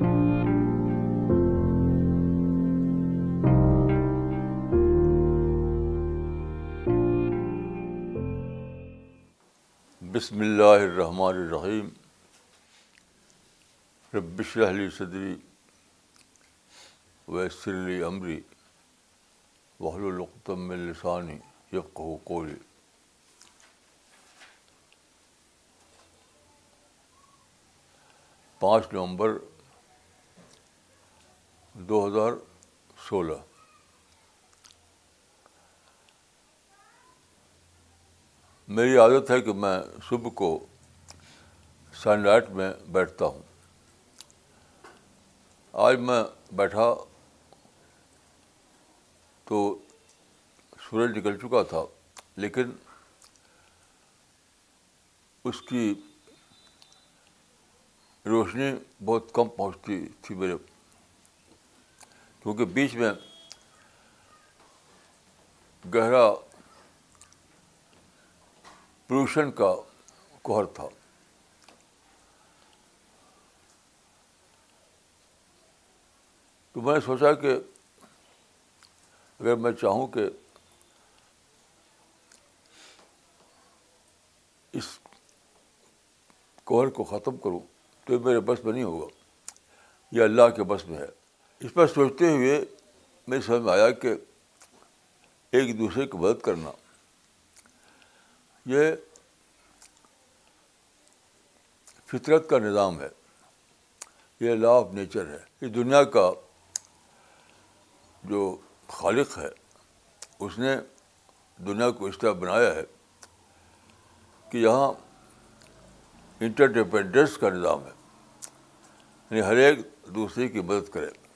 بسم اللہ الرحمن الرحیم ربش علی صدری ویسر علی عمری وحل القتم السانی یفقہ قولی پانچ نومبر دو ہزار سولہ۔ میری عادت ہے کہ میں صبح کو سن لائٹ میں بیٹھتا ہوں۔ آج میں بیٹھا تو سورج نکل چکا تھا، لیکن اس کی روشنی بہت کم پہنچتی تھی میرے کیونکہ بیچ میں گہرا پولوشن کا کوہر تھا۔ تو میں نے سوچا کہ اگر میں چاہوں کہ اس کوہر کو ختم کروں تو یہ میرے بس میں نہیں ہوگا، یہ اللہ کے بس میں ہے۔ اس پر سوچتے ہوئے میری سمجھ میں آیا کہ ایک دوسرے کی مدد کرنا۔ یہ فطرت کا نظام ہے۔ یہ لا آف نیچر ہے۔ یہ دنیا کا جو خالق ہے، اس نے دنیا کو اس طرح بنایا ہے کہ یہاں انٹرڈیپینڈنس کا نظام ہے۔ یعنی ہر ایک دوسرے کی مدد کرے۔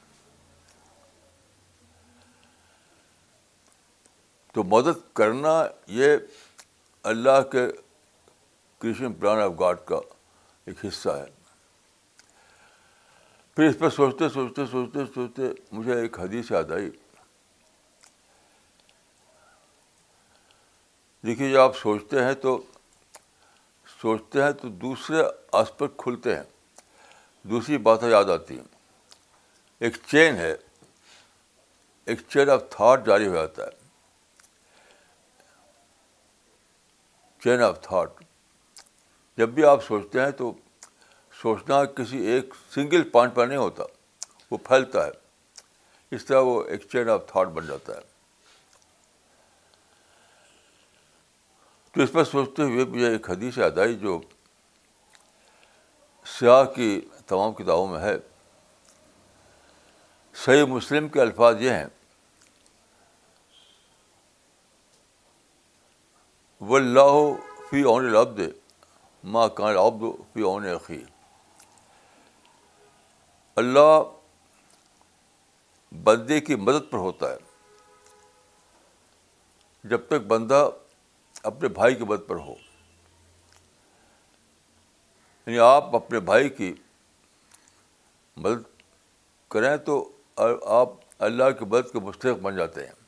تو مدد کرنا یہ اللہ کے کرشن پلان آف گاڈ کا ایک حصہ ہے۔ پھر اس پہ سوچتے سوچتے سوچتے سوچتے مجھے ایک حدیث یاد آئی۔ دیکھیے، جب آپ سوچتے ہیں تو سوچتے ہیں تو دوسرے آسپیکٹ کھلتے ہیں۔ دوسری باتیں یاد آتی ہیں۔ ایک چین ہے۔ ایک چین آف تھاٹ جاری ہو جاتا ہے۔ چین آف تھاٹ جب بھی آپ سوچتے ہیں تو سوچنا کسی ایک سنگل پوائنٹ پر نہیں ہوتا، وہ پھیلتا ہے۔ اس طرح وہ ایک چین آف تھاٹ بن جاتا ہے۔ تو اس پر سوچتے ہوئے مجھے ایک حدیث یاد آئی جو سیاہ کی تمام کتابوں میں ہے۔ صحیح مسلم کے الفاظ یہ ہیں و اللہ فی اون العبد ماں کان العبد فی اون عقی اللہ بندے کی مدد پر ہوتا ہے۔ جب تک بندہ اپنے بھائی کی مدد پر ہو۔ یعنی آپ اپنے بھائی کی مدد کریں تو آپ اللہ کی مدد کے مستحق بن جاتے ہیں۔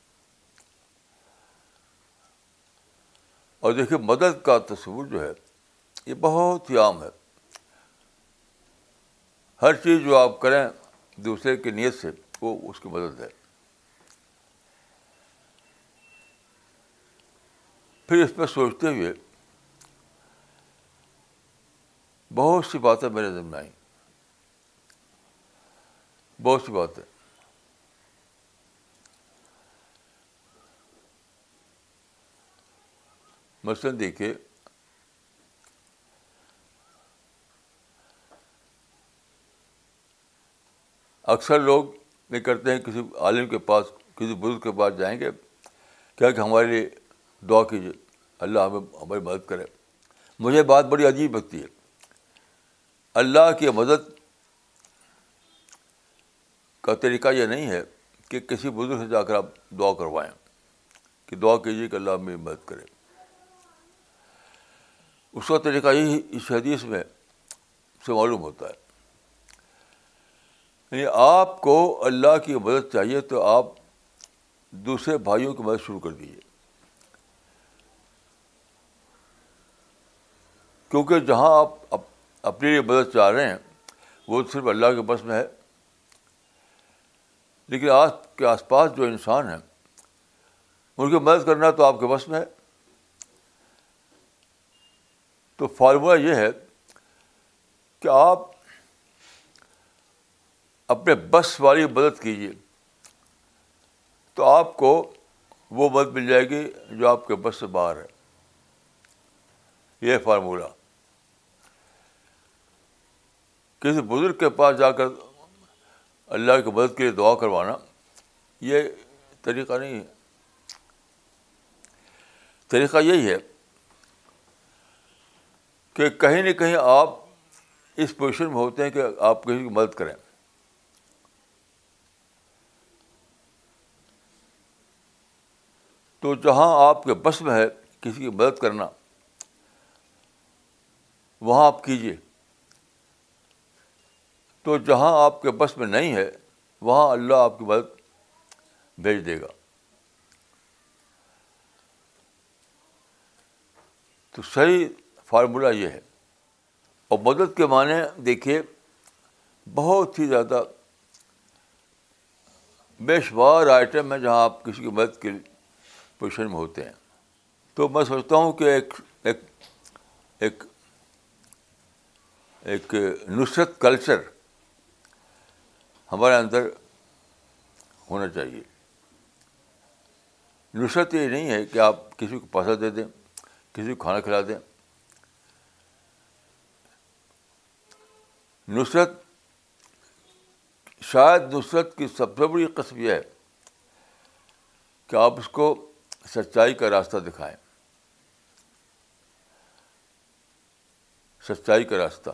اور دیکھیے مدد کا تصور جو ہے، یہ بہت ہی عام ہے۔ ہر چیز جو آپ کریں دوسرے کی نیت سے، وہ اس کی مدد ہے۔ پھر اس پہ سوچتے ہوئے بہت سی باتیں میرے ذہن میں آئیں۔ بہت سی باتیں۔ مثلاً دیکھیے، اکثر لوگ یہ کرتے ہیں، کسی عالم کے پاس، کسی بزرگ کے پاس جائیں گے کیا کہ ہمارے لیے دعا کیجیے، اللہ ہمیں، ہماری مدد کرے۔ مجھے بات بڑی عجیب لگتی ہے۔ اللہ کی مدد کا طریقہ یہ نہیں ہے کہ کسی بزرگ سے جا کر آپ دعا کروائیں، کہ دعا کیجیے کہ اللہ ہمیں مدد کرے۔ اس کا طریقہ یہی اس حدیث میں سے معلوم ہوتا ہے۔ یعنی آپ کو اللہ کی مدد چاہیے تو آپ دوسرے بھائیوں کی مدد شروع کر دیجیے کیونکہ جہاں آپ اپنے لیے مدد چاہ رہے ہیں، وہ صرف اللہ کے بس میں ہے۔ لیکن آج کے آس پاس جو انسان ہیں، ان کی مدد کرنا تو آپ کے بس میں ہے۔ تو فارمولہ یہ ہے کہ آپ اپنے بس والی مدد کیجیے، تو آپ کو وہ مدد مل جائے گی جو آپ کے بس سے باہر ہے۔ یہ فارمولہ کسی بزرگ کے پاس جا کر اللہ کی مدد کے لیے دعا کروانا، یہ طریقہ نہیں ہے۔ طریقہ یہی ہے کہ کہیں نہ کہیں آپ اس پوزیشن میں ہوتے ہیں کہ آپ کسی کی مدد کریں۔ تو جہاں آپ کے بس میں ہے کسی کی مدد کرنا، وہاں آپ کیجیے تو جہاں آپ کے بس میں نہیں ہے، وہاں اللہ آپ کی مدد بھیج دے گا۔ تو صحیح فارمولہ یہ ہے۔ اور مدد کے معنی دیکھیے، بہت ہی زیادہ بے شمار آئٹم ہے جہاں آپ کسی کی مدد کی پوزیشن میں ہوتے ہیں۔ تو میں سوچتا ہوں کہ ایک ایک ایک ایک نصرت کلچر ہمارے اندر ہونا چاہیے۔ نصرت یہ نہیں ہے کہ آپ کسی کو پیسہ دے دیں، کسی کو کھانا کھلا دیں۔ نصرت شاید نصرت کی سب سے بڑی قسم یہ ہے کہ آپ اس کو سچائی کا راستہ دکھائیں۔ سچائی کا راستہ۔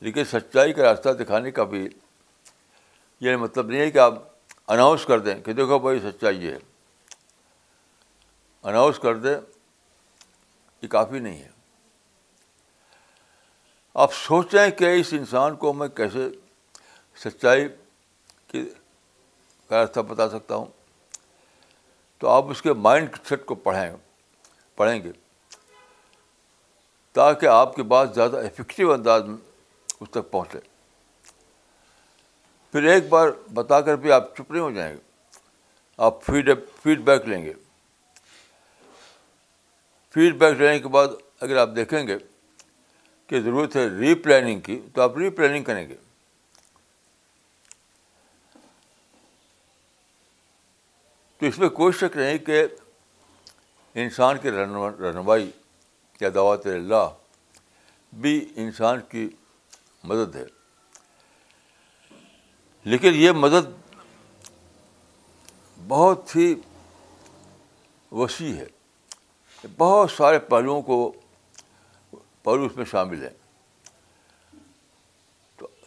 لیکن سچائی کا راستہ دکھانے کا بھی یہ مطلب نہیں ہے کہ آپ اناؤنس کر دیں کہ دیکھو بھائی سچائی یہ ہے۔ اناؤنس کر دیں یہ کافی نہیں ہے۔ آپ سوچیں کہ اس انسان کو میں کیسے سچائی کی کا راستہ بتا سکتا ہوں۔ تو آپ اس کے مائنڈ سیٹ کو پڑھیں پڑھیں گے۔ تاکہ آپ کی بات زیادہ افیکٹو انداز میں اس تک پہنچے۔ پھر ایک بار بتا کر بھی آپ چپ نہیں ہو جائیں گے۔ آپ فیڈ فیڈ بیک لیں گے۔ فیڈ بیک لینے کے بعد اگر آپ دیکھیں گے کہ ضرورت ہے ری پلاننگ کی، تو آپ ری پلاننگ کریں گے۔ تو اس میں کوئی شک نہیں کہ انسان کی رہنمائی یا دعوت اللہ بھی انسان کی مدد ہے۔ لیکن یہ مدد بہت ہی وسیع ہے۔ بہت سارے پہلوؤں کو پہلو اس میں شامل ہیں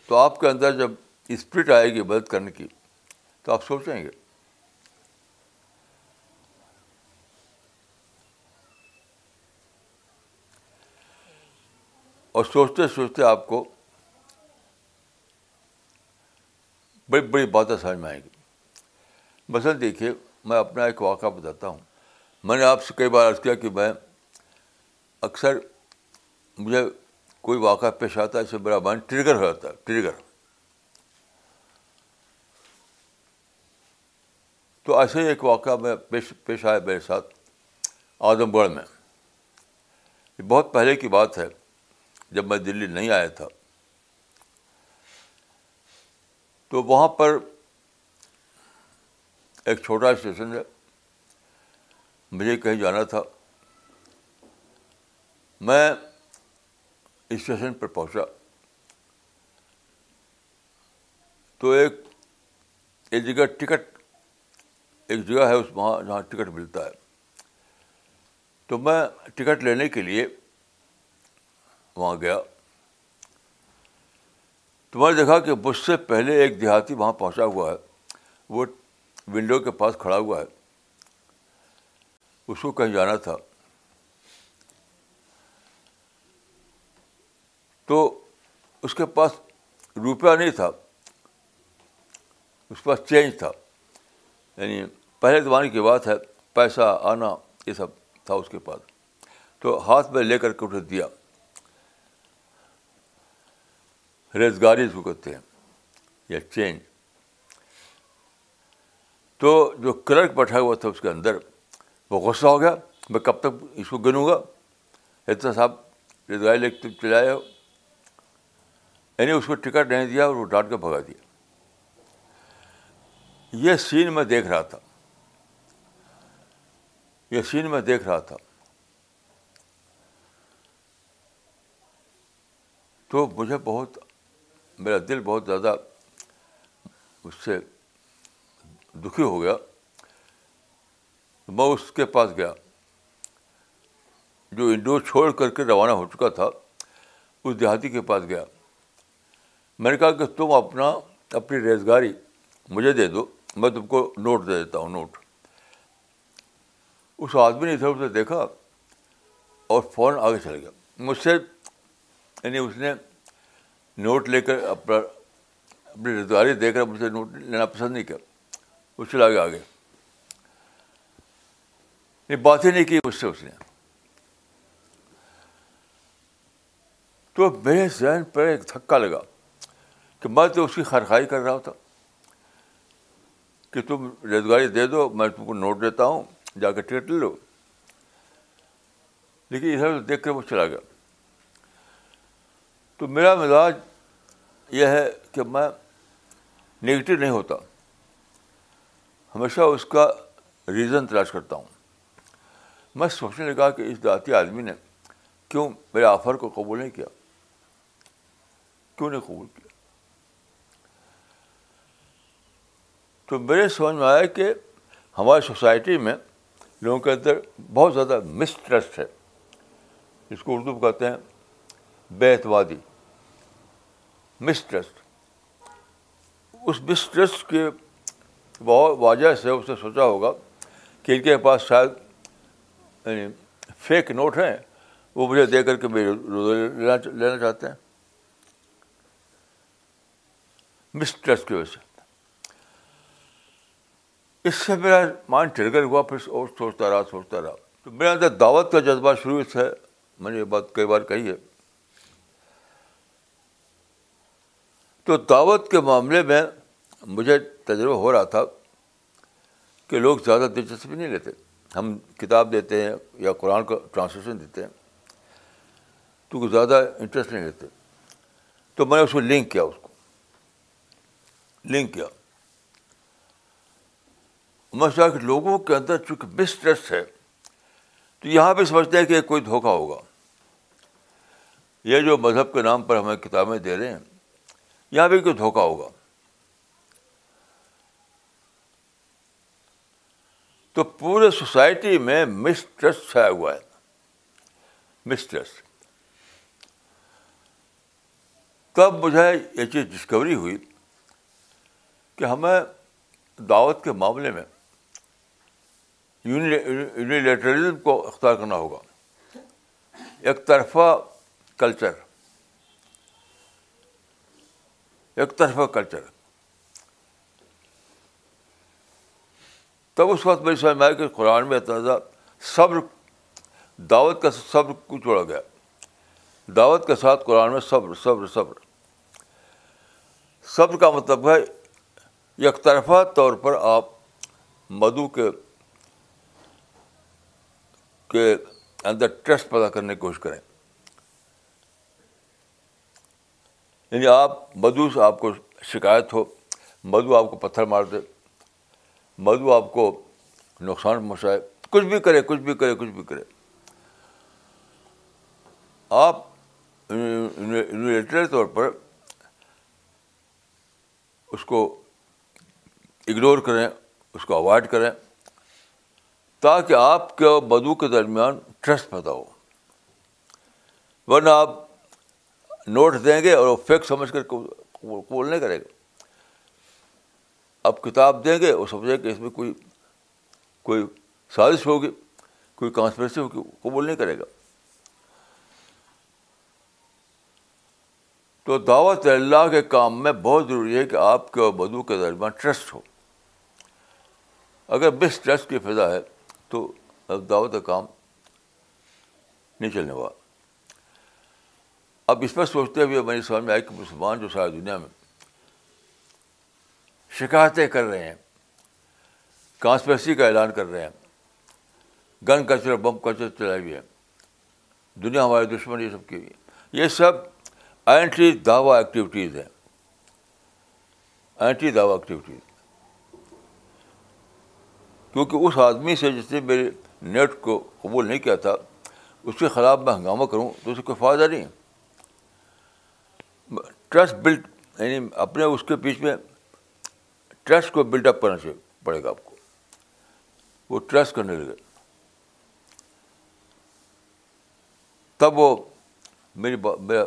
تو آپ کے اندر جب اسپرٹ آئے گی مدد کرنے کی، تو آپ سوچیں گے اور سوچتے سوچتے آپ کو بڑی بڑی باتیں سمجھ میں آئیں گی۔ مثلاً دیکھیے، میں اپنا ایک واقعہ بتاتا ہوں۔ میں نے آپ سے کئی بار عرض کیا کہ میں اکثر مجھے کوئی واقعہ پیش آتا ہے اس سے میرا مائنڈ ٹریگر ہو جاتا ہے، ٹریگر۔ تو ایسے ہی ایک واقعہ میں پیش پیش آیا میرے ساتھ اعظم گڑھ میں۔ یہ بہت پہلے کی بات ہے، جب میں دلی نہیں آیا تھا۔ تو وہاں پر ایک چھوٹا اسٹیشن ہے، مجھے کہیں جانا تھا۔ میں اسٹیشن پر پہنچا۔ تو ایک ایک جگہ ٹکٹ، ایک جگہ ہے اس وہاں جہاں ٹکٹ ملتا ہے۔ تو میں ٹکٹ لینے کے لیے وہاں گیا۔ تو میں نے دیکھا کہ مجھ سے پہلے ایک دیہاتی وہاں پہنچا ہوا ہے۔ وہ ونڈو کے پاس کھڑا ہوا ہے۔ اس کو کہیں جانا تھا۔ تو اس کے پاس روپیہ نہیں تھا، اس کے پاس چینج تھا۔ یعنی پہلے زمانے کی بات ہے، پیسہ آنا یہ سب تھا اس کے پاس۔ تو ہاتھ میں لے کر کے اسے دیا۔ ریزگاری اس کو کہتے ہیں، یا چینج تو جو کلرک بیٹھا ہوا تھا اس کے اندر، وہ غصہ ہو گیا، میں کب تک اس کو گنوں گا؟ اتنا صاحب، ریزگاری لے کے چلائے ہو۔ یعنی اس کو ٹکٹ نہیں دیا اور وہ ڈانٹ کے بھگا دیا۔ یہ سین میں دیکھ رہا تھا۔ یہ سین میں دیکھ رہا تھا۔ تو مجھے بہت، میرا دل بہت زیادہ اس سے دکھی ہو گیا۔ میں اس کے پاس گیا۔ جو انڈور چھوڑ کر کے روانہ ہو چکا تھا، اس دیہاتی کے پاس گیا۔ میں نے کہا کہ تم اپنا، اپنی ریزگاری مجھے دے دو، میں تم کو نوٹ دے دیتا ہوں، نوٹ۔ اس آدمی نے ادھر ادھر دیکھا اور فوراً آگے چل گیا۔ مجھ سے یعنی اس نے نوٹ لے کر اپنا، اپنی روزگاری دے کر مجھ سے نوٹ لینا پسند نہیں کیا۔ اس چلا گیا آگے۔ نہیں بات ہی نہیں کی مجھ سے اس نے۔ تو میرے ذہن پر ایک دھکا لگا۔ کہ میں تو اس کی خرخائی کر رہا تھا کہ تم روزگاری دے دو، میں تم کو نوٹ دیتا ہوں، جا کے ٹکٹ لے لو۔ لیکن ادھر دیکھ کر وہ چلا گیا۔ تو میرا مزاج یہ ہے کہ میں نگیٹو نہیں ہوتا۔ ہمیشہ اس کا ریزن تلاش کرتا ہوں۔ میں سوچنے لگا کہ اس داتی آدمی نے کیوں میرے آفر کو قبول نہیں کیا؟ کیوں نہیں قبول کیا؟ تو میرے سمجھ میں آیا کہ ہماری سوسائٹی میں لوگوں کے اندر بہت زیادہ مسٹرسٹ ہے۔ جس کو اردو کہتے ہیں بے اعتمادی مسٹرسٹ اس مسٹرسٹ کے بہت واجہ سے اس نے سوچا ہوگا کہ ان کے پاس شاید یعنی فیک نوٹ ہیں، وہ مجھے دے کر کے میرے لینا لینا چاہتے ہیں۔ مسٹرسٹ کی وجہ سے۔ اس سے میرا مائنڈ ٹرگر ہوا پھر اور سوچتا رہا سوچتا رہا۔ تو میرے اندر دعوت کا جذبہ شروع سے میں نے یہ بات کئی بار کہی ہے۔ تو دعوت کے معاملے میں مجھے تجربہ ہو رہا تھا کہ لوگ زیادہ دلچسپی نہیں لیتے۔ ہم کتاب دیتے ہیں یا قرآن کا ٹرانسلیشن دیتے ہیں، تو زیادہ انٹرسٹ نہیں لیتے۔ تو میں نے اس کو لنک کیا، اس کو۔ لنک کیا۔ میں سوچا کہ لوگوں کے اندر چونکہ مسٹرسٹ ہے، تو یہاں پہ سمجھتے ہیں کہ کوئی دھوکہ ہوگا۔ یہ جو مذہب کے نام پر ہمیں کتابیں دے رہے ہیں، یہاں بھی کوئی دھوکہ ہوگا۔ تو پورے سوسائٹی میں مسٹرسٹ چھایا ہوا ہے۔ مسٹرسٹ تب مجھے یہ چیز ڈسکوری ہوئی کہ ہمیں دعوت کے معاملے میں یونیلیٹرزم کو اختیار کرنا ہوگا ایک طرفہ کلچر ایک طرفہ کلچر تب اس وقت میری سمجھ میں آیا کہ قرآن میں اتنا صبر دعوت کا صبر کو چھوڑا گیا دعوت کے ساتھ قرآن میں صبر صبر صبر صبر کا مطلب ہے یک طرفہ طور پر آپ مدو کے کے اندر ٹرسٹ پیدا کرنے کی کوشش کریں۔ یعنی آپ مدو سے آپ کو شکایت ہو مدو آپ کو پتھر مار دے مدو آپ کو نقصان پہنچائے، کچھ بھی کرے، کچھ بھی کرے، کچھ بھی کرے۔ آپ طور پر اس کو اگنور کریں، اس کو اوائڈ کریں۔ تاکہ آپ کے اور بدو کے درمیان ٹرسٹ پیدا ہو۔ ورنہ آپ نوٹ دیں گے اور وہ فیک سمجھ کر قبول نہیں کرے گا آپ کتاب دیں گے وہ سمجھے کہ اس میں کوئی کوئی سازش ہوگی، کوئی کانسپریسی ہوگی، قبول نہیں کرے گا۔ تو دعوت اللہ کے کام میں بہت ضروری ہے کہ آپ کے اور بدو کے درمیان ٹرسٹ ہو۔ اگر بس ٹرسٹ کی فضا ہے تو اب دعوت کا کام نہیں چلنے والا۔ اب اس پر سوچتے ہوئے میری سمجھ میں آئی کہ مسلمان جو ساری دنیا میں شکایتیں کر رہے ہیں کانسپریسی کا اعلان کر رہے ہیں گن کلچر بم کلچر چلائے ہوئے ہیں دنیا ہمارے دشمن یہ سب کی یہ سب اینٹی دعوی ایکٹیویٹیز ہیں۔ اینٹی دعوی ایکٹیویٹیز کیونکہ اس آدمی سے جس نے میرے نیٹ کو قبول نہیں کیا تھا، اس کے خلاف میں ہنگامہ کروں تو اسے کوئی فائدہ نہیں ٹرسٹ بلڈ یعنی اپنے اس کے بیچ میں ٹرسٹ کو بلڈ اپ کرنا چاہیے پڑے گا آپ کو۔ وہ ٹرسٹ کرنے لگے تب وہ میری میرا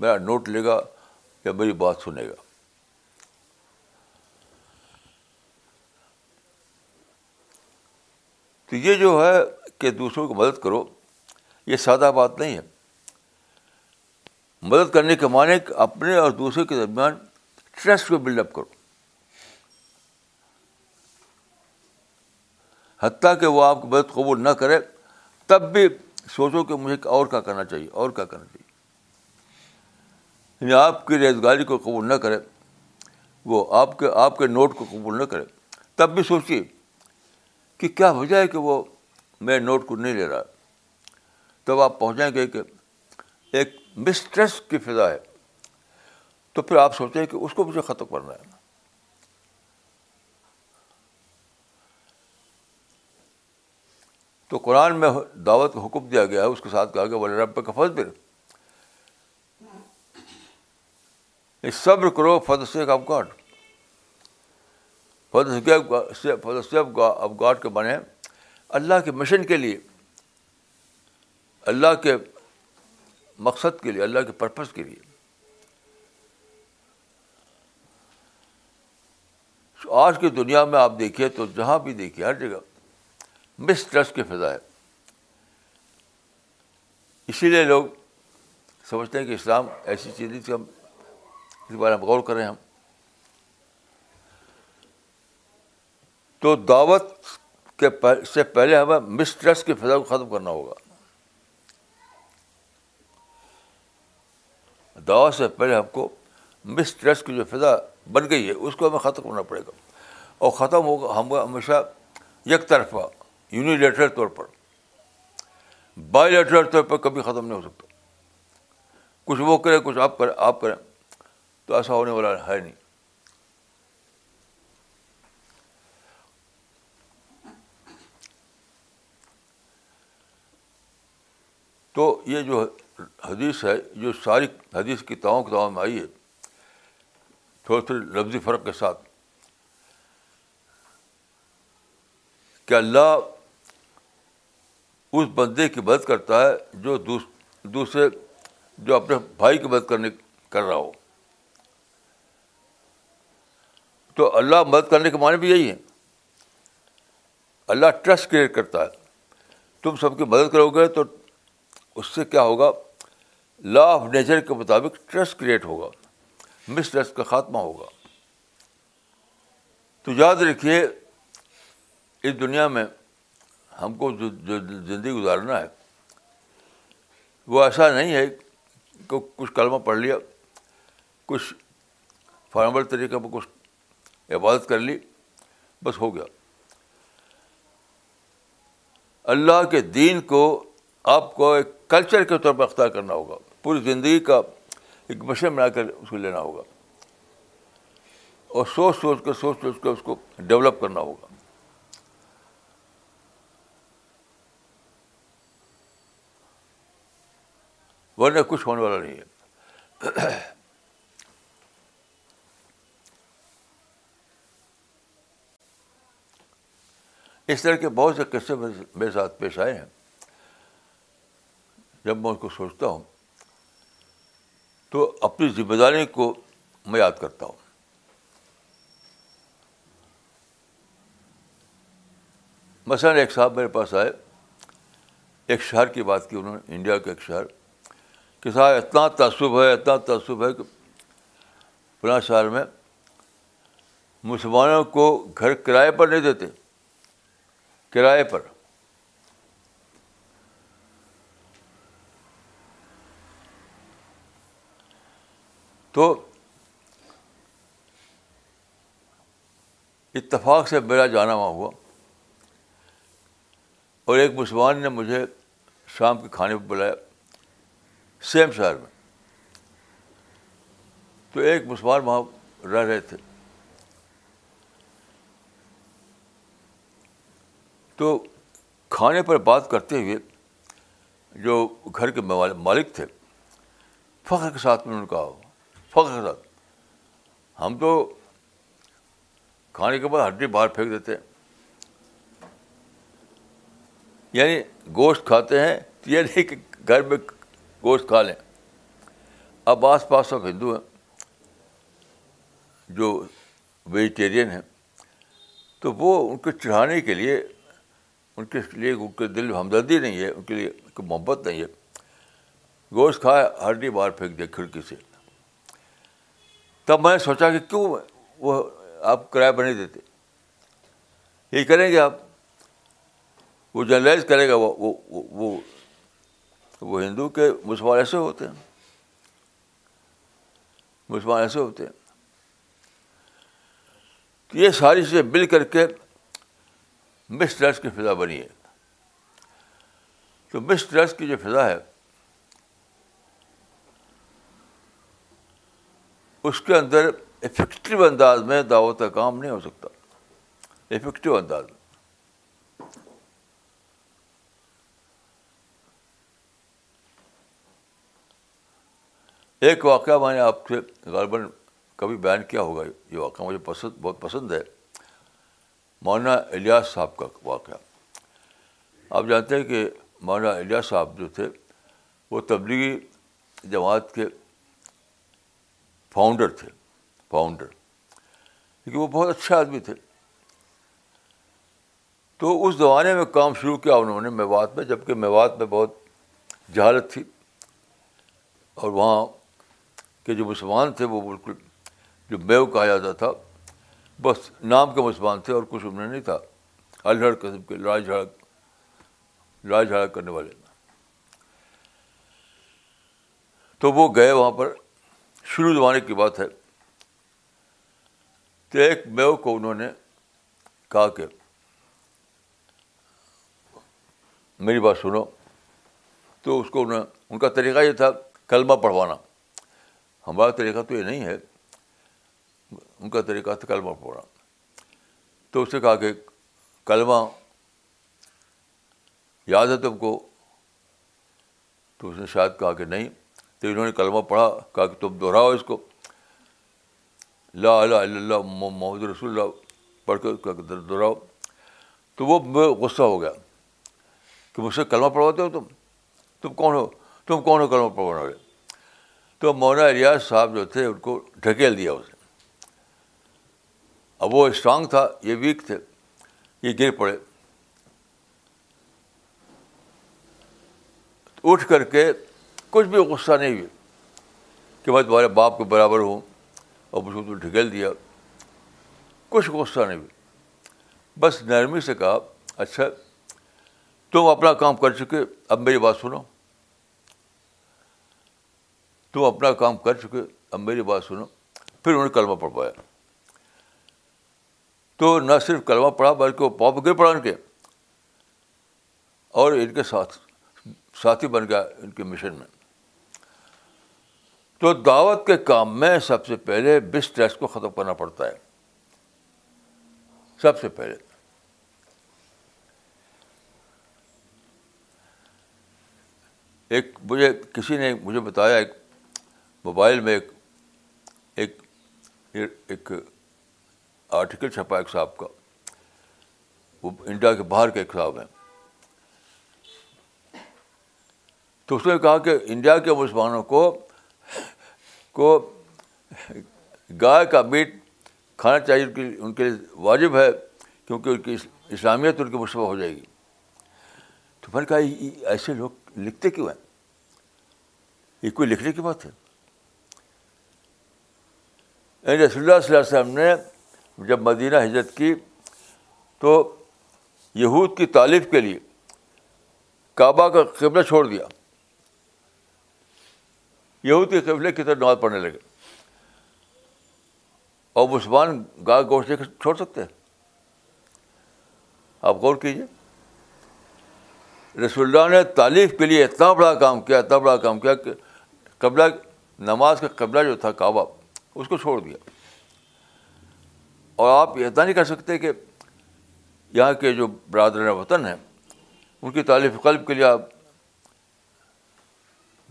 میرا نوٹ لے گا یا میری بات سنے گا۔ تو یہ جو ہے کہ دوسروں کو مدد کرو، یہ سادہ بات نہیں ہے۔ مدد کرنے کے معنی اپنے اور دوسرے کے درمیان ٹرسٹ کو بلڈ اپ کرو۔ حتیٰ کہ وہ آپ کی مدد قبول نہ کرے، تب بھی سوچو کہ مجھے اور کیا کرنا چاہیے، اور کیا کرنا چاہیے۔ یعنی آپ کی ریزگاری کو قبول نہ کرے، وہ آپ کے آپ کے نوٹ کو قبول نہ کرے، تب بھی سوچیے کہ کیا وجہ ہے کہ وہ میرے نوٹ کو نہیں لے رہا؟ تب آپ پہنچیں گے کہ ایک مسٹریس کی فضا ہے، تو پھر آپ سوچیں کہ اس کو مجھے ختم کرنا ہے۔ تو قرآن میں دعوت کا حکم دیا گیا ہے، اس کے ساتھ کہا گیا بولے رب کا فضبر صبر کرو for the sake of God for the sake of God کے بنے. اللہ کے مشن کے لیے، اللہ کے مقصد کے لیے، اللہ کے پرپز کے لیے. آج کی دنیا میں آپ دیکھیے تو جہاں بھی دیکھیے، ہر جگہ مس ٹرسٹ کی فضا ہے. اسی لیے لوگ سمجھتے ہیں کہ اسلام ایسی چیز تھی، ہم اس بارے میں غور کریں ہم تو دعوت کے سے پہلے ہمیں مس ٹرسٹ کی فضا کو ختم کرنا ہوگا۔ دعوت سے پہلے ہم کو مس ٹرسٹ کی جو فضا بن گئی ہے، اس کو ہمیں ختم کرنا پڑے گا۔ اور ختم ہوگا، ہم ہمیشہ یک طرفہ یونیلیٹرل طور پر۔ بائی لیٹرل طور پر کبھی ختم نہیں ہو سکتا۔ کچھ وہ کرے، کچھ آپ کریں آپ کریں، تو ایسا ہونے والا ہے نہیں۔ تو یہ جو حدیث ہے جو ساری حدیث کی تمام کتابوں میں آئی ہے۔ تھوڑے تھوڑے لفظی فرق کے ساتھ۔ کہ اللہ اس بندے کی مدد کرتا ہے جو دوسرے، جو اپنے بھائی کی مدد کرنے، کر رہا ہو۔ تو اللہ مدد کرنے کے معنی بھی یہی ہے اللہ ٹرسٹ کریٹ کرتا ہے۔ تم سب کی مدد کرو گے تو اس سے کیا ہوگا؟ لا آف نیچر کے مطابق ٹرسٹ کریٹ ہوگا مس ٹرسٹ کا خاتمہ ہوگا۔ تو یاد رکھیے، اس دنیا میں ہم کو جو جو زندگی گزارنا ہے، وہ ایسا نہیں ہے کہ کچھ کلمہ پڑھ لیا، کچھ فارمل طریقے پر کچھ عبادت کر لی، بس ہو گیا۔ اللہ کے دین کو آپ کو ایک کلچر کے طور پر اختیار کرنا ہوگا۔ پوری زندگی کا ایک مشن بنا کر اس کو لینا ہوگا۔ اور سوچ سوچ کر سوچ سوچ کر اس کو ڈیولپ کرنا ہوگا۔ ورنہ کچھ ہونے والا نہیں ہے۔ اس طرح کے بہت سے قصے میرے ساتھ پیش آئے ہیں۔ جب میں اس کو سوچتا ہوں، تو اپنی ذمہ داری کو میں یاد کرتا ہوں۔ مثلاً ایک صاحب میرے پاس آئے، ایک شہر کی بات کی انہوں نے، انڈیا کے ایک شہر، کہ صاحب اتنا تعصب ہے، اتنا تعصب ہے کہ فلاں شہر میں مسلمانوں کو گھر کرائے پر نہیں دیتے، کرائے پر۔ تو اتفاق سے میرا جانا وہاں ہوا اور ایک مسلمان نے مجھے شام کے کھانے پہ بلایا سیم شہر میں۔ تو ایک مسلمان وہاں رہ رہے تھے۔ تو کھانے پر بات کرتے ہوئے جو گھر کے مالک تھے، فخر کے ساتھ میں نے کہا فخر کے ساتھ۔ ہم تو کھانے کے بعد ہڈی باہر پھینک دیتے ہیں۔ یعنی گوشت کھاتے ہیں تو یہ نہیں کہ گھر میں گوشت کھا لیں۔ اب آس پاس سب ہندو ہیں جو ویجیٹیرین ہیں، تو وہ ان کو چڑھانے کے لیے، ان کے لیے ان کے دل میں ہمدردی نہیں ہے، ان کے لیے کوئی محبت نہیں ہے۔ گوشت کھائے، ہڈی باہر پھینک دیا کھڑکی سے۔ تب میں نے سوچا کہ کیوں وہ آپ کرایہ پر نہیں دیتے؟ یہ کریں گے آپ۔ وہ جرنلائز کرے گا وہ وہ وہ ہندو کے مسلمان ایسے ہوتے ہیں۔ مسلمان ایسے ہوتے ہیں۔ تو یہ ساری چیزیں مل کر کے مس ٹرسٹ کی فضا بنی ہے۔ تو مس ٹرسٹ کی جو فضا ہے اس کے اندر افیکٹو انداز میں دعوت کا کام نہیں ہو سکتا۔ افیکٹو انداز میں۔ ایک واقعہ میں نے آپ سے غالباً کبھی بیان کیا ہوگا۔ یہ واقعہ مجھے پسند، بہت پسند ہے۔ مولانا الیاس صاحب کا واقعہ۔ آپ جانتے ہیں کہ مولانا الیاس صاحب جو تھے، وہ تبلیغی جماعت کے فاؤنڈر تھے فاؤنڈر کیونکہ وہ بہت اچھے آدمی تھے۔ تو اس زمانے میں کام شروع کیا انہوں نے، میوات میں جبکہ میوات میں بہت جہالت تھی۔ اور وہاں کے جو مسلمان تھے، وہ بالکل جو میو کہا جاتا تھا، بس نام کے مسلمان تھے اور کچھ انہیں نہیں تھا۔ الہڑ قسم کے لڑائی جھڑک لڑائی جھڑا کرنے والے۔ تو وہ گئے وہاں پر۔ شروع زمانے کی بات ہے تو ایک میو کو انہوں نے کہا کہ میری بات سنو، تو اس کو انہوں ان کا طریقہ یہ تھا کلمہ پڑھوانا۔ ہمارا طریقہ تو یہ نہیں ہے، ان کا طریقہ تھا کلمہ پڑھنا تو اس نے کہا کہ کلمہ یاد ہے تم کو؟ تو اس نے شاید کہا کہ نہیں تو انہوں نے کلمہ پڑھا، کہا کہ تم دہراؤ اس کو۔ لا الہ الا اللہ محمد رسول اللہ۔ پڑھ کے دہراؤ۔ تو وہ غصہ ہو گیا کہ مجھ سے کلمہ پڑھواتے ہو تم؟ تم کون ہو؟ تم کون ہو کلمہ پڑھوانے والے؟ تو مولانا ریاض صاحب جو تھے، ان کو ڈھکیل دیا اسے اب وہ اسٹرانگ تھا، یہ ویک تھے، یہ گر پڑے۔ اٹھ کر کے کچھ بھی غصہ نہیں ہوئی کہ میں تمہارے باپ کے برابر ہوں اور مجھ کو تو ڈھکیل دیا۔ کچھ غصہ نہیں ہوئی بس نرمی سے کہا اچھا تم اپنا کام کر چکے، اب میری بات سنو۔ تم اپنا کام کر چکے، اب میری بات سنو۔ پھر انہوں نے کلمہ پڑھ پایا تو نہ صرف کلمہ پڑھا، بلکہ وہ پاپ گر پڑا ان کے۔ اور ان کے ساتھ، ساتھی بن گیا ان کے مشن میں۔ تو دعوت کے کام میں سب سے پہلے بس ٹیسٹ کو ختم کرنا پڑتا ہے۔ سب سے پہلے۔ ایک مجھے کسی نے مجھے بتایا، ایک موبائل میں ایک ایک ایک آرٹیکل چھپا ایک صاحب کا۔ وہ انڈیا کے باہر کے ایک صاحب ہیں۔ تو اس نے کہا کہ انڈیا کے مسلمانوں کو کو گائے کا میٹ کھانا چاہیے، ان کی ان کے لیے واجب ہے، کیونکہ ان کی اسلامیت ان کی مشبہ ہو جائے گی۔ تو میں نے کہا ایسے لوگ لکھتے کیوں ہیں؟ یہ کوئی لکھنے کی بات ہے؟ یعنی رسول اللہ صلی اللہ علیہ وسلم نے جب مدینہ ہجرت کی تو یہود کی تعریف کے لیے کعبہ کا قبلہ چھوڑ دیا۔ یہود کے قبلے کی طرف نماز پڑھنے لگے۔ اور مسلمان گائے گوشت لے کر چھوڑ سکتے ہیں۔ آپ غور کیجیے رسول اللہ نے تعلیف کے لیے اتنا بڑا کام کیا، اتنا بڑا کام کیا کہ قبلہ نماز کا قبلہ جو تھا کعبہ، اس کو چھوڑ دیا۔ اور آپ اتنا نہیں کر سکتے کہ یہاں کے جو برادر وطن ہیں، ان کی تعلیف قلب کے لیے آپ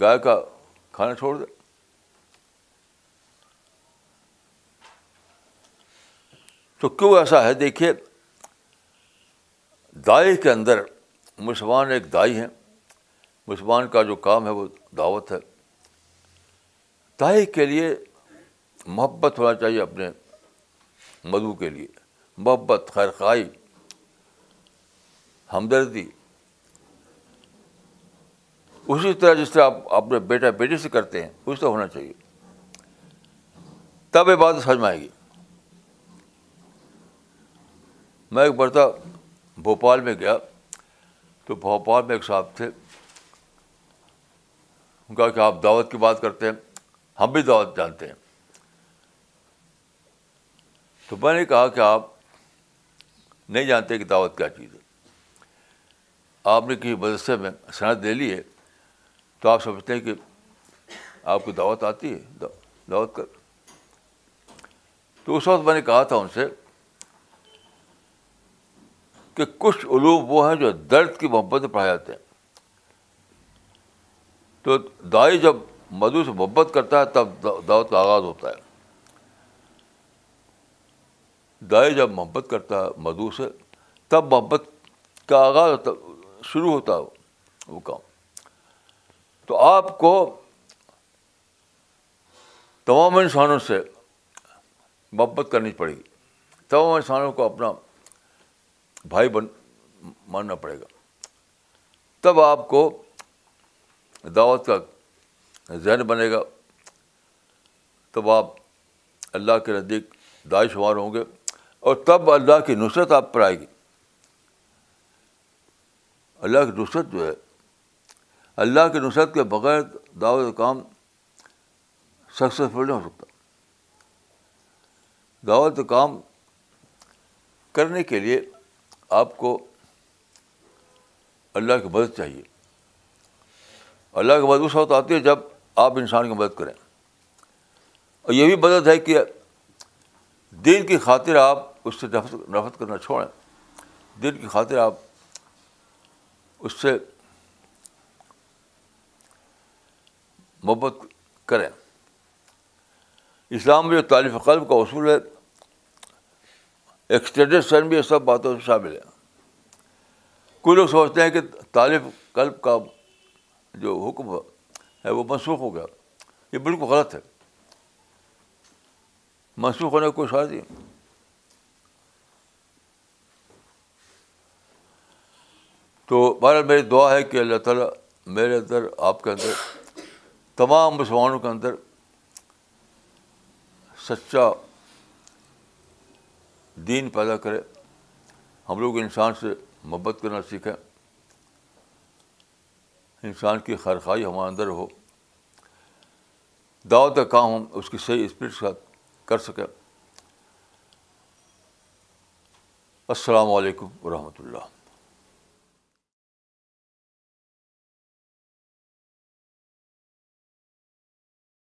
گائے کا کھانا چھوڑ دیں تو کیوں ایسا ہے؟ دیکھیے، دائی کے اندر مسلمان ایک دائی ہیں۔ مسلمان کا جو کام ہے وہ دعوت ہے۔ دائی کے لیے محبت ہونا چاہیے اپنے مدعو کے لیے۔ محبت، خیر خائی ہمدردی۔ اسی طرح جس طرح آپ اپنے بیٹا بیٹی سے کرتے ہیں اس طرح ہونا چاہیے۔ تب یہ بات سمجھ میں آئے گی۔ میں ایک برتا بھوپال میں گیا، تو بھوپال میں ایک صاحب تھے۔ ان کا کہ آپ دعوت کی بات کرتے ہیں، ہم بھی دعوت جانتے ہیں۔ تو میں نے کہا کہ آپ نہیں جانتے کہ دعوت کیا چیز ہے۔ آپ نے کسی مدرسے میں صنعت لے لی ہے تو آپ سمجھتے ہیں کہ آپ کو دعوت آتی ہے دعوت کر۔ تو اس وقت میں نے کہا تھا ان سے کہ کچھ علوم وہ ہیں جو درد کی محبت میں پڑھائے جاتے ہیں۔ تو دائی جب مدو سے محبت کرتا ہے تب دعوت کا آغاز ہوتا ہے۔ دائی جب محبت کرتا ہے مدو سے، تب محبت کا آغاز ہوتا، شروع ہوتا ہے وہ کام۔ تو آپ کو تمام انسانوں سے محبت کرنی پڑے گی۔ تمام انسانوں کو اپنا بھائی بن، ماننا پڑے گا۔ تب آپ کو دعوت کا ذہن بنے گا۔ تب آپ اللہ کے نزدیک دائی شمار ہوں گے اور تب اللہ کی نصرت آپ پر آئے گی۔ اللہ کی نصرت جو ہے اللہ کی نصرت کے بغیر دعوت کام سکسیزفل نہیں ہو سکتا۔ دعوت کام کرنے کے لیے آپ کو اللہ کی مدد چاہیے۔ اللہ کی مدد اس وقت آتی ہے جب آپ انسان کی مدد کریں۔ اور یہ بھی مدد ہے کہ دین کی خاطر آپ اس سے نفرت کرنا چھوڑیں۔ دین کی خاطر آپ اس سے محبت کریں۔ اسلام میں جو تعلیف قلب کا اصول ہے ایکسٹینڈیڈ سین بھی یہ سب باتوں سے شامل ہیں۔ کوئی لوگ سمجھتے ہیں کہ طالب قلب کا جو حکم ہے، وہ منسوخ ہو گیا۔ یہ بالکل غلط ہے۔ منسوخ ہونے کو شاید ہی تو بہرحال میری دعا ہے کہ اللہ تعالیٰ میرے اندر، آپ کے اندر تمام مسلمانوں کے اندر سچا دین پیدا کرے، ہم لوگ انسان سے محبت کرنا سیکھیں، انسان کی خیرخائی ہمارے اندر ہو، دعوت کا کام ہم اس کی صحیح اسپرٹ کے ساتھ کر سکیں۔ السلام علیکم ورحمۃ اللہ۔